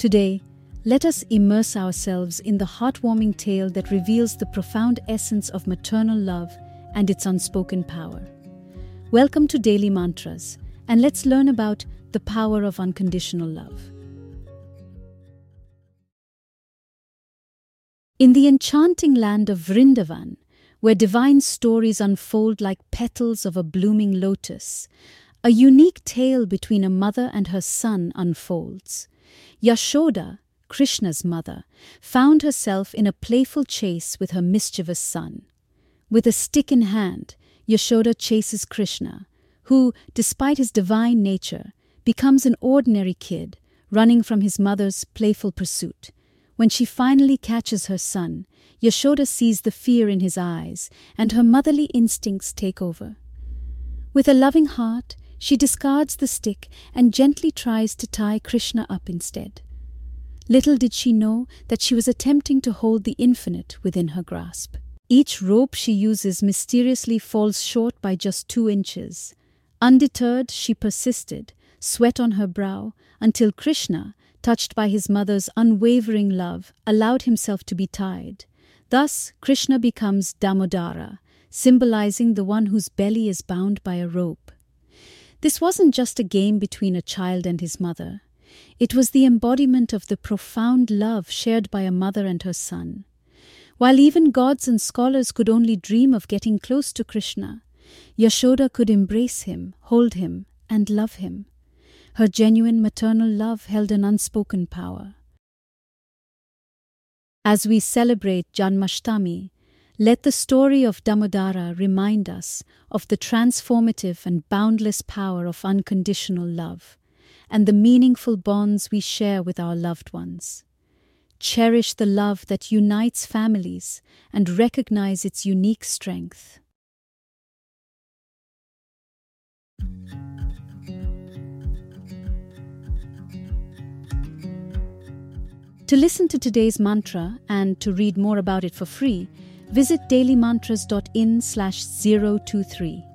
Today, let us immerse ourselves in the heartwarming tale that reveals the profound essence of maternal love and its unspoken power. Welcome to Daily Mantras, and let's learn about the power of unconditional love. In the enchanting land of Vrindavan, where divine stories unfold like petals of a blooming lotus, a unique tale between a mother and her son unfolds. Yashoda, Krishna's mother, found herself in a playful chase with her mischievous son. With a stick in hand, Yashoda chases Krishna, who, despite his divine nature, becomes an ordinary kid, running from his mother's playful pursuit. When she finally catches her son, Yashoda sees the fear in his eyes, and her motherly instincts take over. With a loving heart, she discards the stick and gently tries to tie Krishna up instead. Little did she know that she was attempting to hold the infinite within her grasp. Each rope she uses mysteriously falls short by just two inches. Undeterred, she persisted, sweat on her brow, until Krishna, touched by his mother's unwavering love, allowed himself to be tied. Thus, Krishna becomes Damodara, symbolizing the one whose belly is bound by a rope. This wasn't just a game between a child and his mother. It was the embodiment of the profound love shared by a mother and her son. While even gods and scholars could only dream of getting close to Krishna, Yashoda could embrace him, hold him, and love him. Her genuine maternal love held an unspoken power. As we celebrate Janmashtami, let the story of Damodara remind us of the transformative and boundless power of unconditional love and the meaningful bonds we share with our loved ones. Cherish the love that unites families and recognize its unique strength. To listen to today's mantra and to read more about it for free, visit dailymantras.in slash 023.